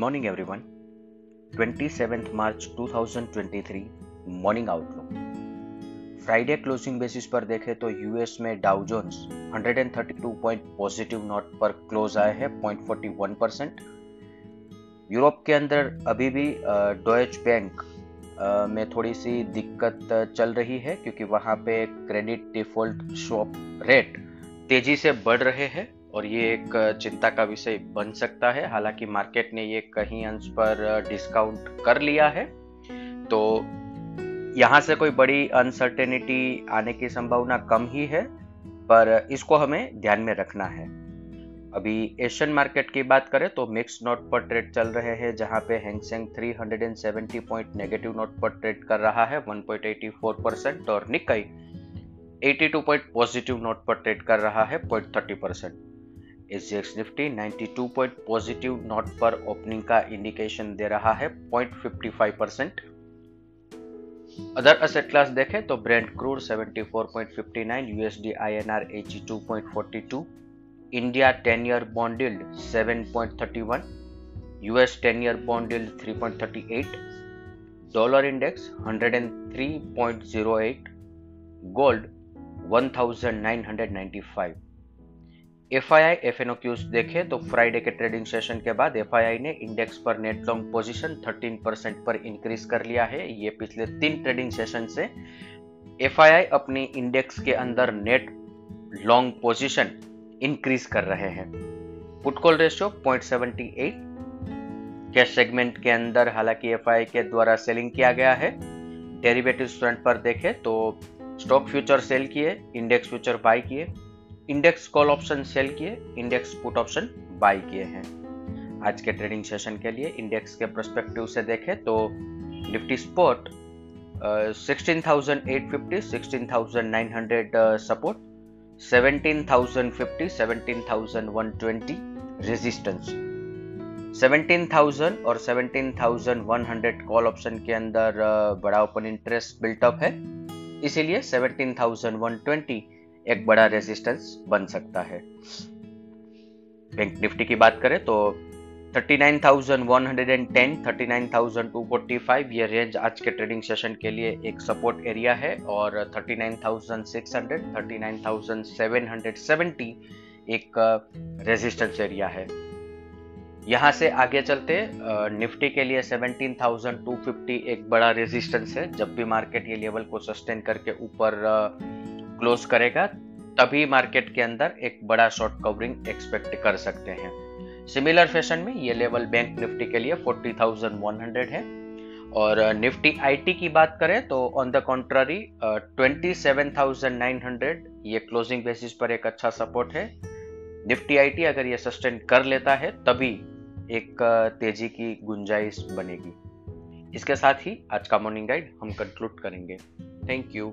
morning, everyone. 27th March 2023 morning outlook Friday closing basis पर देखें तो यूएस में Dow Jones 132 point positive note पर क्लोज आए हैं 0.41 परसेंट यूरोप के अंदर अभी भी डॉयच बैंक में थोड़ी सी दिक्कत चल रही है क्योंकि वहाँ पे क्रेडिट डिफ़ॉल्ट शॉप रेट तेज़ी से बढ़ रहे हैं। और ये एक चिंता का विषय बन सकता है। हालाँकि मार्केट ने ये कहीं अंश पर डिस्काउंट कर लिया है। तो यहाँ से कोई बड़ी अनसर्टेनिटी आने की संभावना कम ही है, पर इसको हमें ध्यान में रखना है। अभी एशियन मार्केट की बात करें तो मिक्स नोट पर ट्रेड चल रहे हैं, जहाँ पे Hang Seng 370 point negative note पर ट्रेड कर रहा है 1.84 परसेंट और निकाई 82 पॉइंट पॉजिटिव नोट पर ट्रेड कर रहा है 0.30 percent SGX Nifty 92 point positive note पर ओपनिंग का इंडिकेशन दे रहा है 0.55 परसेंट अदर असेट क्लास देखें तो Brent crude 74.59 USD INR 82.42 India 10 year bond yield 7.31 US 10 year bond yield 3.38 dollar index 103.08 gold 1995 F I I F and cues देखे तो Friday के ट्रेडिंग सेशन के बाद एफ़ आई आई ने इंडेक्स पर net long position 13 percent पर increase कर लिया है। ये पिछले तीन ट्रेडिंग सेशन से एफ़ आई आई अपनी इंडेक्स के अंदर नेट लॉन्ग पोजीशन इंक्रीज कर रहे हैं। Put call ratio point seventy eight cash segment के अंदर हालाँकि एफ़ आई आई के द्वारा सेलिंग किया गया है। डेरिवेटिव फ्रंट पर देखें तो स्टॉक फ्यूचर सेल किए इंडेक्स फ्यूचर बाय किए। इंडेक्स कॉल ऑप्शन सेल किए इंडेक्स पुट ऑप्शन बाय किए हैं। आज के ट्रेडिंग सेशन के लिए इंडेक्स के प्रस्पेक्टिव से देखें तो Nifty spot sixteen thousand eight fifty nine hundred support seventeen thousand fifty seventeen thousand one twenty resistance seventeen thousand और seventeen thousand one hundred call option के अंदर बड़ा ओपन इंटरेस्ट बिल्टअप है। इसीलिए सेवनटीन थाउज़ेंड वन ट्वेंटी एक बड़ा resistance बन सकता है। बैंक निफ्टी की बात करें तो 39,110, 39,245 ये रेंज आज के ट्रेडिंग सेशन के लिए एक सपोर्ट एरिया है और 39,600, 39,770 एक रेजिस्टेंस एरिया है। यहाँ से आगे चलते निफ्टी के लिए 17,250 एक बड़ा रेजिस्टेंस है। जब भी मार्केट ये लेवल को सस्टेन करके ऊपर क्लोज करेगा तभी मार्केट के अंदर एक बड़ा शॉर्ट कवरिंग एक्सपेक्ट कर सकते हैं। सिमिलर फ़ैशन में ये लेवल बैंक निफ्टी के लिए 40,100 है। और निफ्टी आईटी की बात करें तो ऑन द कॉन्ट्ररी 27,900 ये क्लोजिंग बेसिस पर एक अच्छा सपोर्ट है। निफ्टी आईटी अगर ये सस्टेन कर लेता है तभी एक तेज़ी की गुंजाइश बनेगी। इसके साथ ही आज का मॉर्निंग गाइड हम कंक्लूड करेंगे। Thank you